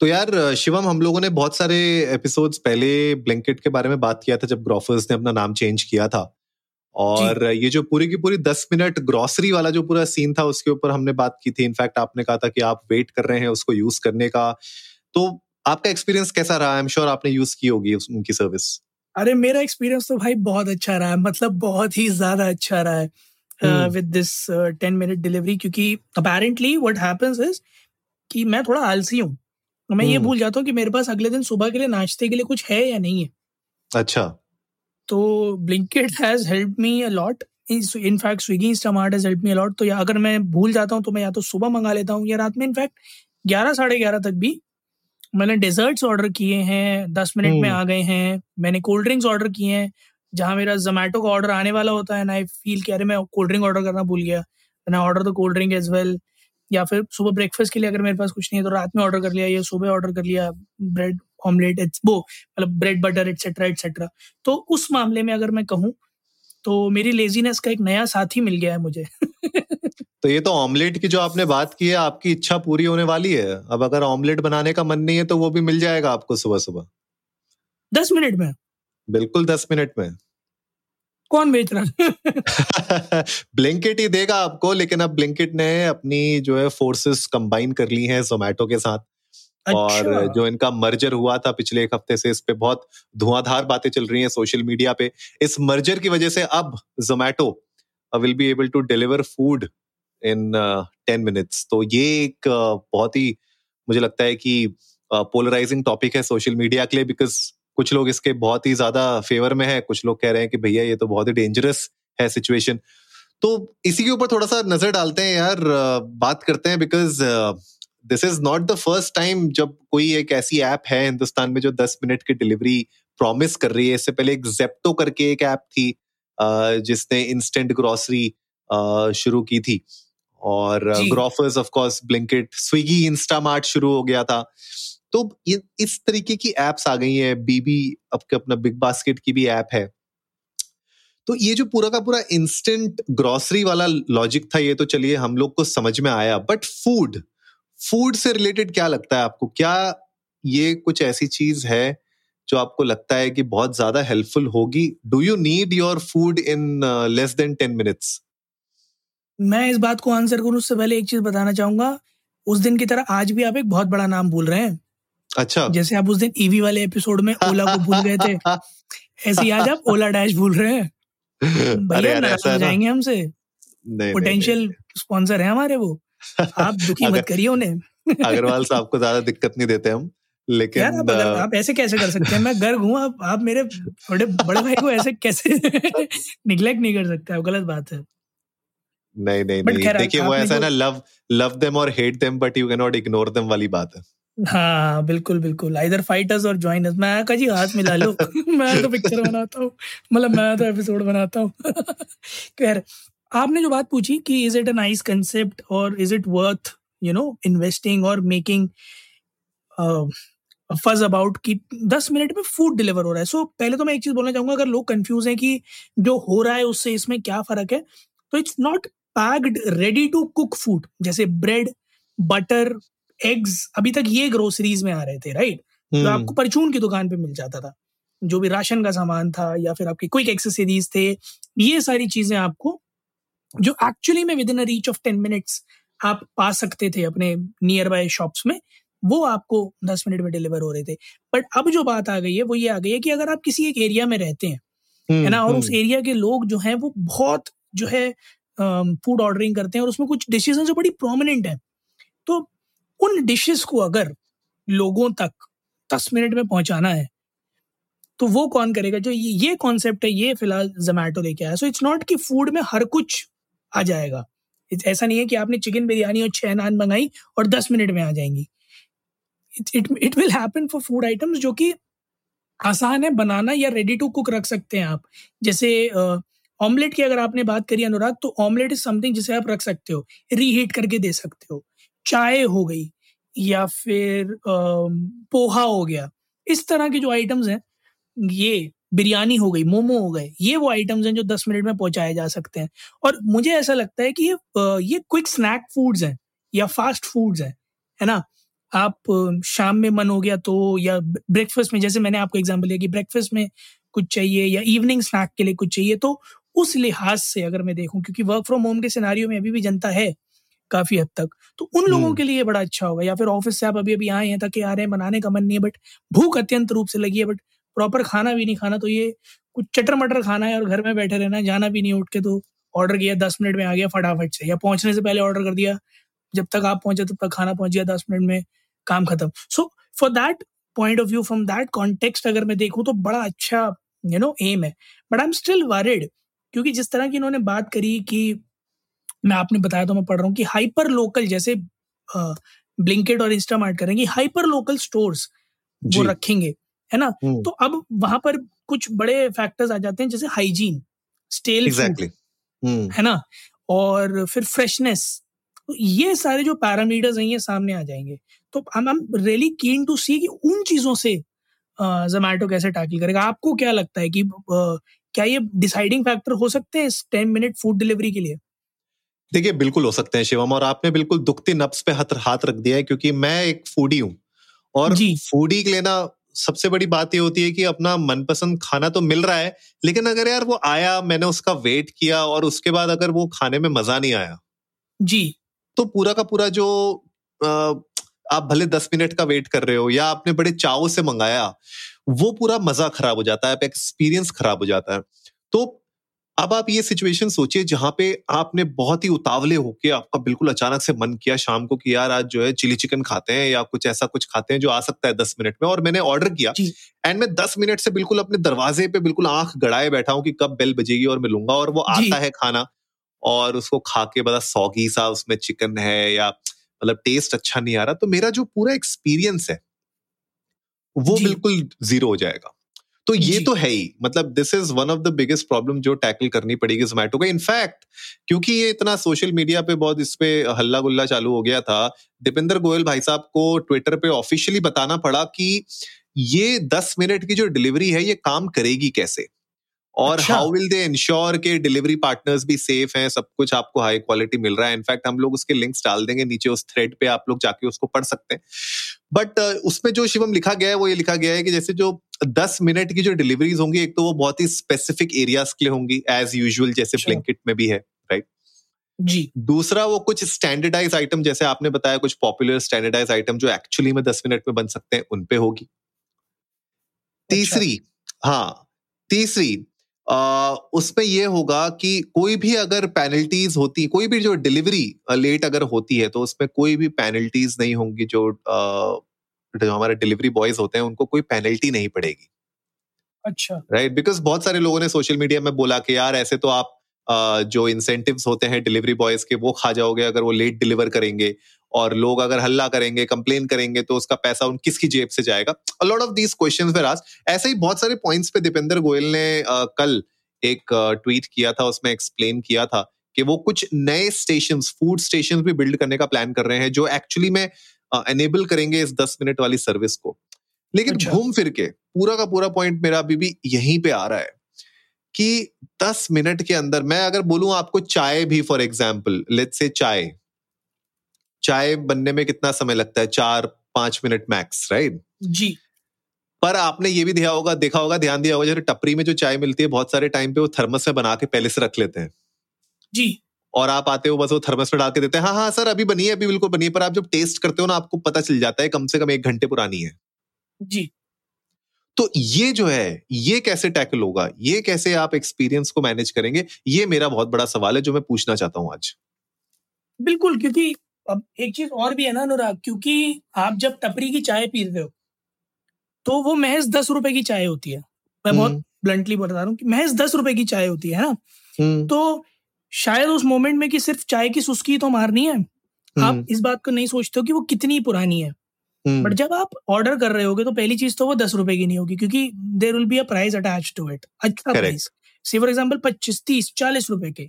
तो यार शिवम हम लोगों ने बहुत सारे एपिसोड्स पहले ब्लैंकेट के बारे में बात किया था जब ग्रॉफर्स ने अपना नाम चेंज किया था। और ये जो पूरी की पूरी दस मिनट ग्रोसरी वाला जो पूरा सीन था उसके ऊपर हमने बात की थी। इनफैक्ट आपने कहा था कि आप वेट कर रहे हैं उसको यूज़ करने का। तो आपका एक्सपीरियंस कैसा रहा? आई एम श्योर आपने यूज़ की होगी उनकी सर्विस अरे मेरा एक्सपीरियंस तो भाई बहुत अच्छा रहा है। मतलब बहुत ही ज़्यादा अच्छा रहा है with this ten minute delivery क्योंकि अपेरेंटली व्हाट हैपेंस इज़ कि मैं थोड़ा आलसी हूँ। मैं ये भूल जाता हूँ कि मेरे पास अगले दिन सुबह के लिए नाश्ते के लिए कुछ है या नहीं है। अच्छा। तो Blinkit has help me a lot in fact Swiggy Instamart has help me a lot तो या अगर मैं भूल जाता हूँ तो मैं या तो सुबह मंगा लेता हूँ या रात में इनफैक्ट ग्यारह साढ़े ग्यारह तक भी मैंने डेजर्ट्स ऑर्डर किए हैं दस मिनट में आ गए हैं मैंने कोल्ड ड्रिंक्स ऑर्डर किए हैं जहाँ मेरा जोमेटो का ऑर्डर आने वाला होता है ना आई फील कि अरे मैं कोल्ड ड्रिंक ऑर्डर करना भूल गया। Order the cold drink as well या फिर सुबह ब्रेकफास्ट के लिए अगर मेरे पास कुछ नहीं है तो रात में ऑर्डर कर लिया या सुबह ऑर्डर कर लिया ब्रेड ऑमलेट वो मतलब ब्रेड बटर एटसेट्रा एटसेट्रा तो उस मामले में अगर मैं कहूँ तो मेरी लेजीनेस का एक नया साथी मिल गया है मुझे। तो ये तो ऑमलेट की जो आपने बात की है आपकी इच्छा पूरी होने वाली है। अब अगर ऑमलेट बनाने का मन नहीं है तो वो भी मिल जाएगा आपको सुबह सुबह दस मिनट में। बिल्कुल दस मिनट में। कौन बेच रहा ब्लिंकिट ही देगा आपको लेकिन अब ब्लिंकिट ने अपनी जो है फोर्सेस कंबाइन कर ली हैं जोमेटो के साथ। अच्छा। और जो इनका मर्जर हुआ था पिछले एक हफ़्ते से इस पे बहुत धुआंधार बातें चल रही हैं सोशल मीडिया पे। इस मर्जर की वजह से अब Zomato will be able to deliver food in ten minutes तो ये एक uh, बहुत ही मुझे लगता है कि पोलराइजिंग uh, टॉपिक है सोशल मीडिया के लिए बिकॉज़ कुछ लोग इसके बहुत ही ज़्यादा फेवर में है कुछ लोग कह रहे हैं कि भैया ये तो बहुत ही डेंजरस है सिचुएशन तो इसी के ऊपर थोड़ा सा नज़र डालते हैं यार बात करते हैं because this is not the first time जब कोई एक ऐसी ऐप है हिंदुस्तान में जो दस मिनट की डिलीवरी प्रॉमिस कर रही है। इससे पहले एक जेप्टो करके एक ऐप थी जिसने इंस्टेंट ग्रोसरी शुरू की थी। और Grofers of course Blinkit Swiggy Instamart शुरू हो गया था। तो इस तरीके की एप्स आ गई हैं बीबी आपके अपना बिग बास्केट की भी ऐप है। तो ये जो पूरा का पूरा इंस्टेंट ग्रोसरी वाला लॉजिक था ये तो चलिए हम लोग को समझ में आया। बट फ़ूड फ़ूड से रिलेटेड क्या लगता है आपको? क्या ये कुछ ऐसी चीज़ है जो आपको लगता है कि बहुत ज़्यादा हेल्पफुल होगी? Do you need your food in less than ten minutes मैं इस बात को आंसर करूँ, उससे पहले एक चीज़ बताना चाहूँगा। उस दिन की तरह आज भी आप एक बहुत बड़ा नाम बोल रहे हैं। अच्छा। जैसे आप उस दिन ईवी वाले एपिसोड में ओला को भूल गए थे। ऐसे ही आज आप ओला डैश भूल रहे हैं? भैया नाराज़ हो जाएँगे हमसे। पोटेंशियल स्पॉन्सर है हमारे वो। आप दुखी मत करिए उन्हें। अग्रवाल साहब को ज़्यादा दिक्कत नहीं देते हम लेकिन यार आप, आप ऐसे कैसे कर सकते हैं? मैं गर्ग हूँ आप आप मेरे बड़े बड़े भाई को ऐसे कैसे निग्लेक्ट नहीं कर सकते? आप गलत बात है। नहीं नहीं नहीं। देखिए वो ऐसा है ना लव लव देम और hate them but you can not ignore them वाली बात है। हाँ बिल्कुल बिल्कुल। इधर फाइटर्स और ज्वाइनर्स मैं का जी हाथ मिला लो। मैं तो पिक्चर बनाता हूँ। मतलब मैं तो एपिसोड बनाता हूँ। खैर आपने जो बात पूछी कि is it a nice concept और is it worth you know investing और मेकिंग फज अबाउट कि दस मिनट में फ़ूड डिलीवर हो रहा है। सो so, पहले तो मैं एक चीज़ बोलना चाहूँगा अगर लोग कंफ्यूज हैं कि जो हो रहा है उससे इसमें क्या फ़र्क है तो it's not packed ready to cook food जैसे ब्रेड बटर एग्स अभी तक ये ग्रोसरीज में आ रहे थे राइट जो हम्म। आपको परचून की दुकान पे मिल जाता था जो भी राशन का सामान था या फिर आपके क्विक एक्सेसरीज थे ये सारी चीज़ें आपको जो एक्चुअली में within a reach of ten minutes आप पा सकते थे अपने नियर बाय शॉप्स में वो आपको दस मिनट में डिलीवर हो रहे थे बट अब जो बात आ गई है वो ये आ गई है कि अगर आप किसी एक एरिया में रहते हैं है ना और उस एरिया हम्म। के लोग जो हैं वो बहुत जो है फ़ूड ऑर्डरिंग करते हैं और उसमें कुछ डिशेज हैं जो बड़ी प्रोमिनेंट हैं तो उन डिशेस को अगर लोगों तक दस मिनट में पहुंचाना है तो वो कौन करेगा? जो ये कॉन्सेप्ट है ये फ़िलहाल जोमैटो लेके आया सो इट्स नॉट कि फ़ूड में हर कुछ आ जाएगा। ऐसा नहीं है कि आपने चिकन बिरयानी और छह नान मंगाई और दस मिनट में आ जाएँगी। It it will happen for food items जो कि आसान है बनाना या रेडी टू कुक रख सकते हैं आप। जैसे ऑमलेट uh, की अगर आपने बात करी अनुराग तो ऑमलेट इज़ समथिंग जिसे आप रख सकते हो रीहीट करके दे सकते हो। चाय हो गई या फिर पोहा हो गया। इस तरह के जो आइटम्स हैं, ये बिरयानी हो गई, मोमो हो गए, ये वो आइटम्स हैं जो दस मिनट में पहुँचाए जा सकते हैं। और मुझे ऐसा लगता है कि ये ये क्विक स्नैक फूड्स हैं या फास्ट फूड्स हैं, है ना? आप, शाम में मन हो गया तो या ब्रेकफास्ट में, जैसे मैंने आपको एग्ज़ाम्पल दिया कि ब्रेकफास्ट में कुछ चाहिए या इवनिंग स्नैक के लिए कुछ चाहिए तो उस लिहाज से अगर मैं देखूँ, क्योंकि वर्क फ्रॉम होम के सिनारियों में अभी भी जनता है काफ़ी हद तक। तो उन लोगों के लिए बड़ा अच्छा होगा। या फिर ऑफ़िस से आप अभी अभी आए हैं ताकि आ रहे हैं बनाने का मन नहीं है बट भूख अत्यंत रूप से लगी है बट प्रॉपर खाना भी नहीं खाना तो ये कुछ चटर मटर खाना है और घर में बैठे रहना है जाना भी नहीं उठ के तो ऑर्डर किया दस मिनट में आ गया फटाफट से। या पहुँचने से पहले ऑर्डर कर दिया जब तक आप पहुँचे तब तक खाना पहुँच गया दस मिनट में काम खत्म। So for that point of view from that context अगर मैं देखूँ तो बड़ा अच्छा यू नो एम है। But I am still worried क्योंकि जिस तरह की इन्होंने बात करी कि मैं आपने बताया तो मैं पढ़ रहा हूँ कि हाइपर लोकल जैसे ब्लिंकेट और इंस्टामार्ट करेंगे हाइपर लोकल स्टोर्स वो रखेंगे है ना हम्म। तो अब वहाँ पर कुछ बड़े फैक्टर्स आ जाते हैं जैसे हाइजीन स्टेल exactly. हम्म। है ना और फिर फ्रेशनेस तो ये सारे जो पैरामीटर्स हैं ये सामने आ जाएँगे तो I am really keen to see कि उन चीज़ों से जोमेटो कैसे टैकल करेगा आपको क्या लगता है कि आ, क्या ये डिसाइडिंग फैक्टर हो सकते हैं इस टेन मिनट फ़ूड डिलीवरी के लिए देखिए बिल्कुल हो सकते हैं शिवम और आपने बिल्कुल दुखती नब्स पे हाथ हाथ रख दिया है क्योंकि मैं एक फूडी हूँ। और फूडी के लिए ना सबसे बड़ी बात ये होती है कि अपना मनपसंद खाना तो मिल रहा है लेकिन अगर यार वो आया मैंने उसका वेट किया और उसके बाद अगर वो खाने में मज़ा नहीं आया जी। तो पूरा का पूरा जो आ, आप भले दस मिनट का वेट कर रहे हो या आपने बड़े चाव से मंगाया वो पूरा मज़ा खराब हो जाता है एक्सपीरियंस खराब हो जाता है। तो अब आप ये सिचुएशन सोचिए जहाँ पे आपने बहुत ही उतावले होके आपका बिल्कुल अचानक से मन किया शाम को कि यार आज जो है चिली चिकन खाते हैं या कुछ ऐसा कुछ खाते हैं जो आ सकता है दस मिनट में और मैंने ऑर्डर किया। एंड मैं दस मिनट से बिल्कुल अपने दरवाजे पे बिल्कुल आँख गड़ाए बैठा हूँ कि कब बेल बजेगी और मिलूँगा और वो आता है खाना। और उसको खा के बड़ा सौगी सा उसमें चिकन है या मतलब टेस्ट अच्छा नहीं आ रहा। तो मेरा जो पूरा एक्सपीरियंस है वो बिल्कुल ज़ीरो हो जाएगा। तो ये तो है ही। मतलब this is one of the biggest problem जो टैकल करनी पड़ेगी जोमेटो को। इनफैक्ट क्योंकि ये इतना सोशल मीडिया पे बहुत इस पे हल्ला गुल्ला चालू हो गया था दीपेंद्र गोयल भाई साहब को ट्विटर पे ऑफिशियली बताना पड़ा कि ये दस मिनट की जो डिलीवरी है ये काम करेगी कैसे? और हाउ विल दे इंश्योर के डिलीवरी पार्टनर्स भी सेफ़ हैं सब कुछ आपको हाई क्वालिटी मिल रहा है। इनफैक्ट हम लोग उसके लिंक्स डाल देंगे नीचे उस थ्रेड पे आप लोग जाके उसको पढ़ सकते हैं। बट uh, उसमें जो शिवम लिखा गया है वो ये लिखा गया है कि जैसे जो दस मिनट की जो डिलीवरीज होंगी एक तो वो बहुत ही स्पेसिफिक एरियाज़ के लिए होंगी एज यूजल जैसे ब्लिंकिट में भी है राइट जी। दूसरा वो कुछ स्टैंडर्डाइज आइटम जैसे आपने बताया कुछ पॉपुलर स्टैंडर्डाइज आइटम जो एक्चुअली में दस मिनट में बन सकते हैं उनपे होगी। अच्छा। तीसरी हाँ तीसरी उसमें ये होगा कि कोई भी अगर पेनल्टीज होती कोई भी जो डिलीवरी लेट अगर होती है तो उसमें कोई भी पेनल्टीज नहीं होंगी जो जो हमारे डिलीवरी बॉयज़ होते हैं उनको कोई पेनल्टी नहीं पड़ेगी। अच्छा। Right right? बिकॉज़ बहुत सारे लोगों ने सोशल मीडिया में बोला कि यार ऐसे तो आप जो इंसेंटिव्स होते हैं डिलीवरी बॉयज़ के वो खा जाओगे अगर वो लेट डिलीवर करेंगे। और लोग अगर हल्ला करेंगे कंप्लेन करेंगे तो उसका पैसा उन किसकी जेब से जाएगा? लॉट ऑफ़ दीज क्वेश्चन ऐसे ही बहुत सारे पॉइंट्स पे दीपेंद्र गोयल ने कल एक ट्वीट किया था उसमें एक्सप्लेन किया था कि वो कुछ नए स्टेशन फ़ूड स्टेशन भी बिल्ड करने का प्लान कर रहे हैं जो एक्चुअली में एनेबल करेंगे इस दस मिनट वाली सर्विस को। लेकिन अच्छा। घूम फिर के पूरा का पूरा पॉइंट मेरा अभी भी यहीं पे आ रहा है कि दस मिनट के अंदर मैं अगर बोलूँ आपको चाय भी फॉर एग्ज़ाम्पल लेट से चाय। चाय बनने में कितना समय लगता है? चार पाँच मिनट मैक्स राइट जी। पर आपने ये भी दिया होगा देखा होगा ध्यान दिया होगा जैसे टपरी में जो चाय मिलती है बहुत सारे टाइम पे वो थर्मस में बना के पहले से रख लेते हैं। जी। और आप आते हो बस वो थर्मस में डाल के देते हैं। हाँ हाँ सर अभी बनी है अभी बिल्कुल बनी है पर आप जब टेस्ट करते हो ना आपको पता चल जाता है कम से कम एक घंटे पुरानी है। जी। तो ये जो है ये कैसे टैकल होगा? ये कैसे आप एक्सपीरियंस को मैनेज करेंगे? ये मेरा बहुत बड़ा सवाल है जो मैं पूछना चाहता हूँ आज। बिल्कुल क्योंकि अब एक चीज़ और भी है ना अनुराग क्योंकि आप जब टपरी की चाय पी रहे हो तो वो महज दस रुपए की चाय होती है। मैं बहुत ब्लंटली बता रहा हूँ महज दस रुपए की चाय होती है ना? हम्म। तो शायद उस मोमेंट में कि सिर्फ़ चाय की सुस्की तो मारनी है। आप इस बात को नहीं सोचते हो कि वो कितनी पुरानी है। बट जब आप ऑर्डर कर रहे होगे तो पहली चीज़ तो वो दस रुपए की नहीं होगी क्योंकि there will be a price attach to it अच्छा प्राइस सी फॉर एग्ज़ाम्पल पच्चीस तीस चालीस रुपए के।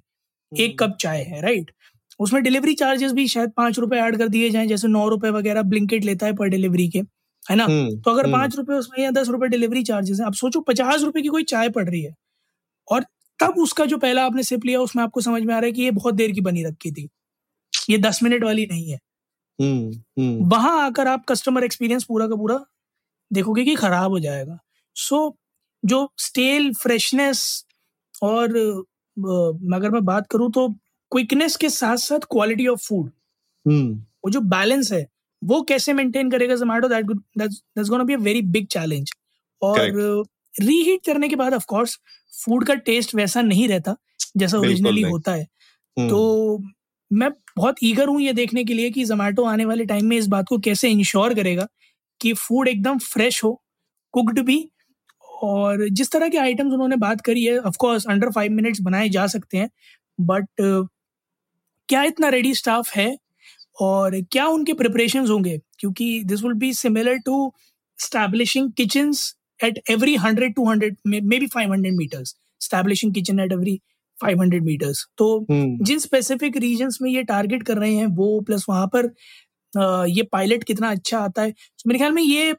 एक कप चाय है राइट उसमें डिलीवरी चार्जेस भी शायद पाँच रुपए ऐड कर दिए जाए जैसे नौ रुपए वगैरह ब्लिंकेट लेता है पर डिलीवरी के है ना? तो अगर पाँच रुपए उसमें या दस रुपए डिलीवरी चार्जेस है आप सोचो पचास रुपए की कोई चाय पड़ रही है। और तब उसका जो पहला आपने सिप लिया उसमें आपको समझ में आ रहा है कि ये बहुत देर की बनी रखी थी। ये दस मिनट वाली नहीं है। वहाँ आकर आप कस्टमर एक्सपीरियंस पूरा का पूरा देखोगे कि खराब हो जाएगा। सो so, जो स्टेल फ्रेशनेस और अगर मैं बात करूँ तो क्विकनेस के साथ साथ क्वालिटी ऑफ़ फ़ूड वो जो बैलेंस है वो कैसे मेंटेन करेगा Zomato that that's gonna be a very big challenge और रीहीट करने के बाद ऑफ़ कोर्स फ़ूड का टेस्ट वैसा नहीं रहता जैसा ओरिजिनली होता है। तो मैं बहुत ईगर हूँ ये देखने के लिए कि जोमेटो आने वाले टाइम में इस बात को कैसे इंश्योर करेगा कि फ़ूड एकदम फ्रेश हो कुकड भी और जिस तरह के आइटम्स उन्होंने बात करी है of course under five minutes बनाए जा सकते हैं बट uh, क्या इतना रेडी स्टाफ है और क्या उनके प्रिपरेशन होंगे? क्योंकि this will be similar to establishing kitchen two hundred maybe five hundred meters establishing kitchen at every 500 meters तो hmm. जिन स्पेसिफिक रीजन्स में ये टारगेट कर रहे हैं वो प्लस वहाँ पर ये पायलट कितना अच्छा आता है। तो मेरे ख्याल में ये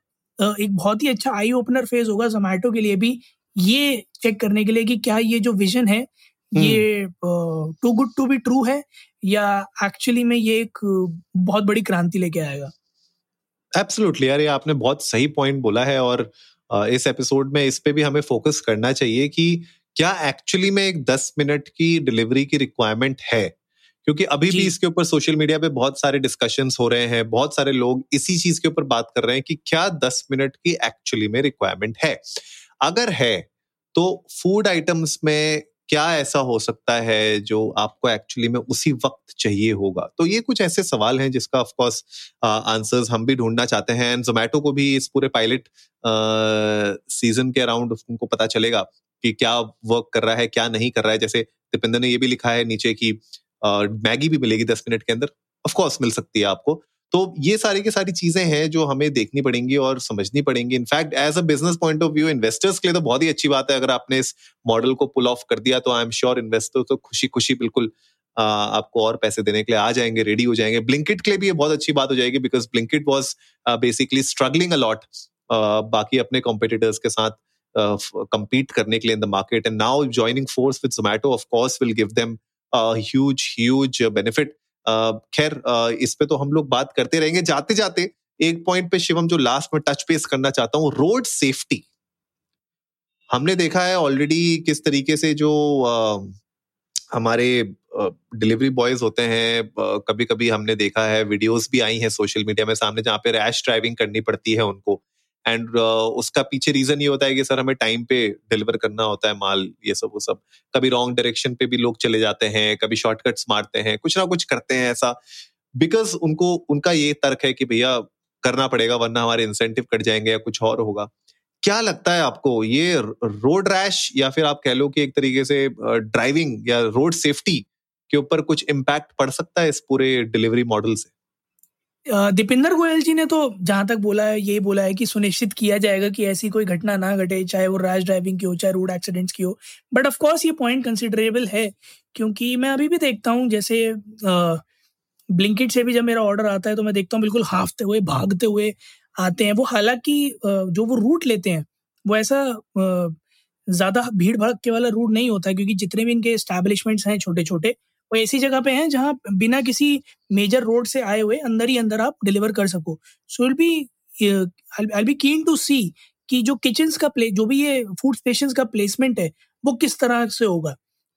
एक बहुत ही अच्छा आई ओपनर फ़ेज़ होगा जोमेटो के लिए भी ये चेक करने के लिए कि क्या ये जो विजन है ये too good to be true है या एक्चुअली में ये एक बहुत बड़ी क्रांति लेके आएगा। एब्सोल्युटली यार ये आपने बहुत सही पॉइंट बोला है और इस एपिसोड में इस पे भी हमें फोकस करना चाहिए कि क्या एक्चुअली में एक दस मिनट की डिलीवरी की रिक्वायरमेंट है? क्योंकि अभी भी इसके ऊपर सोशल मीडिया पे बहुत सारे डिस्कशन हो रहे हैं बहुत सारे लोग इसी चीज़ के ऊपर बात कर रहे हैं कि क्या दस मिनट की एक्चुअली में रिक्वायरमेंट है? अगर है तो फ़ूड आइटम्स में क्या ऐसा हो सकता है जो आपको एक्चुअली में उसी वक्त चाहिए होगा? तो ये कुछ ऐसे सवाल हैं जिसका ऑफ़ कोर्स आंसर्स हम भी ढूंढना चाहते हैं एंड जोमेटो को भी इस पूरे पायलट सीज़न के अराउंड उनको पता चलेगा कि क्या वर्क कर रहा है, क्या नहीं कर रहा है। जैसे दीपेंद्र ने ये भी लिखा है नीचे की मैगी भी मिलेगी दस मिनट के अंदर। ऑफकोर्स मिल सकती है आपको। तो ये सारी की सारी चीज़ें हैं जो हमें देखनी पड़ेंगी और समझनी पड़ेंगी। In fact as a business point of view investors के लिए तो बहुत ही अच्छी बात है। अगर आपने इस मॉडल को पुल ऑफ़ कर दिया तो आई एम श्योर इन्वेस्टर तो खुशी खुशी बिल्कुल आपको और पैसे देने के लिए आ जाएँगे रेडी हो जाएँगे। ब्लिंकिट के लिए भी ये बहुत अच्छी बात हो जाएगी because Blinkit was basically struggling a lot बाकी अपने कॉम्पिटिटर्स के साथ compete करने के लिए in the market and now joining force with Zomato of course, will give them huge huge benefit खैर इस पे तो हम लोग बात करते रहेंगे। जाते जाते एक पॉइंट पे शिवम जो लास्ट में टच पेस करना चाहता हूँ रोड सेफ्टी हमने देखा है ऑलरेडी किस तरीके से जो आ, हमारे डिलीवरी बॉयज़ होते हैं कभी कभी हमने देखा है वीडियोस भी आई हैं सोशल मीडिया में सामने जहाँ पे रैश ड्राइविंग करनी पड़ती है उनको। एंड uh, उसका पीछे रीजन ये होता है कि सर हमें टाइम पे डिलीवर करना होता है माल ये सब वो सब। कभी रॉन्ग डायरेक्शन पे भी लोग चले जाते हैं कभी शॉर्टकट्स मारते हैं कुछ ना कुछ करते हैं ऐसा। बिकॉज़ उनको उनका ये तर्क है कि भैया करना पड़ेगा वरना हमारे इंसेंटिव कट जाएँगे या कुछ और होगा। क्या लगता है आपको ये रोड रैश या फिर आप कह लो कि एक तरीके से ड्राइविंग या रोड सेफ्टी के ऊपर कुछ इम्पैक्ट पड़ सकता है इस पूरे डिलीवरी मॉडल से? दीपिंदर गोयल जी ने तो जहाँ तक बोला है, ये बोला है कि सुनिश्चित किया जाएगा कि ऐसी कोई घटना ना घटे, चाहे वो रैश ड्राइविंग की हो, चाहे रोड एक्सीडेंट्स की हो। बट ऑफ़ कोर्स ये पॉइंट कंसिडरेबल है, क्योंकि मैं अभी भी देखता हूँ, जैसे ब्लिंकिट से भी जब मेरा ऑर्डर आता है तो मैं देखता हूँ बिल्कुल हाफते हुए, भागते हुए आते हैं। वो हालाँकि जो वो रूट लेते हैं, वो ऐसा ज़्यादा भीड़ भड़के वाला रूट नहीं होता, क्योंकि जितने भी इनके स्टैब्लिशमेंट्स हैं छोटे छोटे वो ऐसी जगह पे हैं जहाँ बिना किसी मेजर रोड से आए हुए अंदर ही अंदर आप डिलीवर कर सको। So will be I be keen to see कि जो किचन्स का प्ले जो भी ये फ़ूड स्टेशन का प्लेसमेंट है, वो किस तरह से होगा।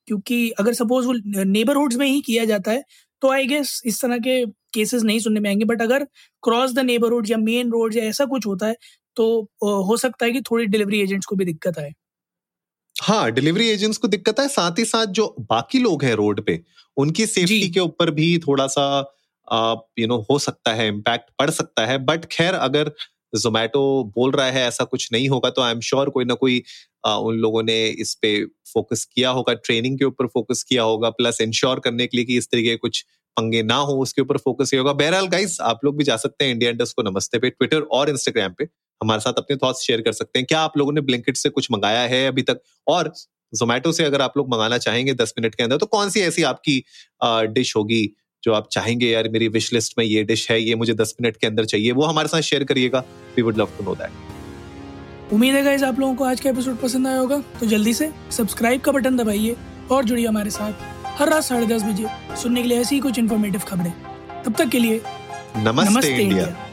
क्योंकि अगर सपोज़ वो नेबरहुड्स में ही किया जाता है तो आई गेस इस तरह के केसेस नहीं सुनने में आएँगे। बट अगर क्रॉस द नेबरहुड या मेन रोड या ऐसा कुछ होता है तो हो सकता है कि थोड़ी डिलीवरी एजेंट्स को भी दिक्कत आए। हाँ डिलीवरी एजेंट्स को दिक्कत है साथ ही साथ जो बाकी लोग हैं रोड पे उनकी सेफ्टी के ऊपर भी थोड़ा सा यू नो हो सकता है इम्पैक्ट पड़ सकता है बट खैर अगर जोमेटो बोल रहा है ऐसा कुछ नहीं होगा तो आई एम श्योर कोई ना कोई आ, उन लोगों ने इस पे फोकस किया होगा ट्रेनिंग के ऊपर फोकस किया होगा प्लस इंश्योर करने के लिए कि इस तरीके कुछ पंगे ना हो उसके ऊपर फोकस किया होगा। बहरहाल गाइस आप लोग भी जा सकते हैं इंडिया इंडस्ट को नमस्ते पे ट्विटर और इंस्टाग्राम पे हमारे साथ अपने थॉट्स शेयर कर सकते हैं। क्या आप लोगों ने ब्लिंकिट से कुछ मंगाया है अभी तक? और जोमेटो से अगर आप लोग मंगाना चाहेंगे दस मिनट के अंदर तो कौन सी ऐसी आपकी डिश होगी जो आप चाहेंगे? यार मेरी विश लिस्ट में ये डिश है ये मुझे दस मिनट के अंदर चाहिए वो हमारे साथ शेयर करिएगा। We would love to know that उम्मीद है गाइस आप लोगों को आज का एपिसोड पसंद आया होगा तो जल्दी से सब्सक्राइब का बटन दबाइए और जुड़िए हमारे साथ हर रात साढ़े दस बजे सुनने के लिए ऐसी कुछ इन्फॉर्मेटिव खबरें। तब तक के लिए नमस्ते, नमस्ते इंडिया, इंडिया।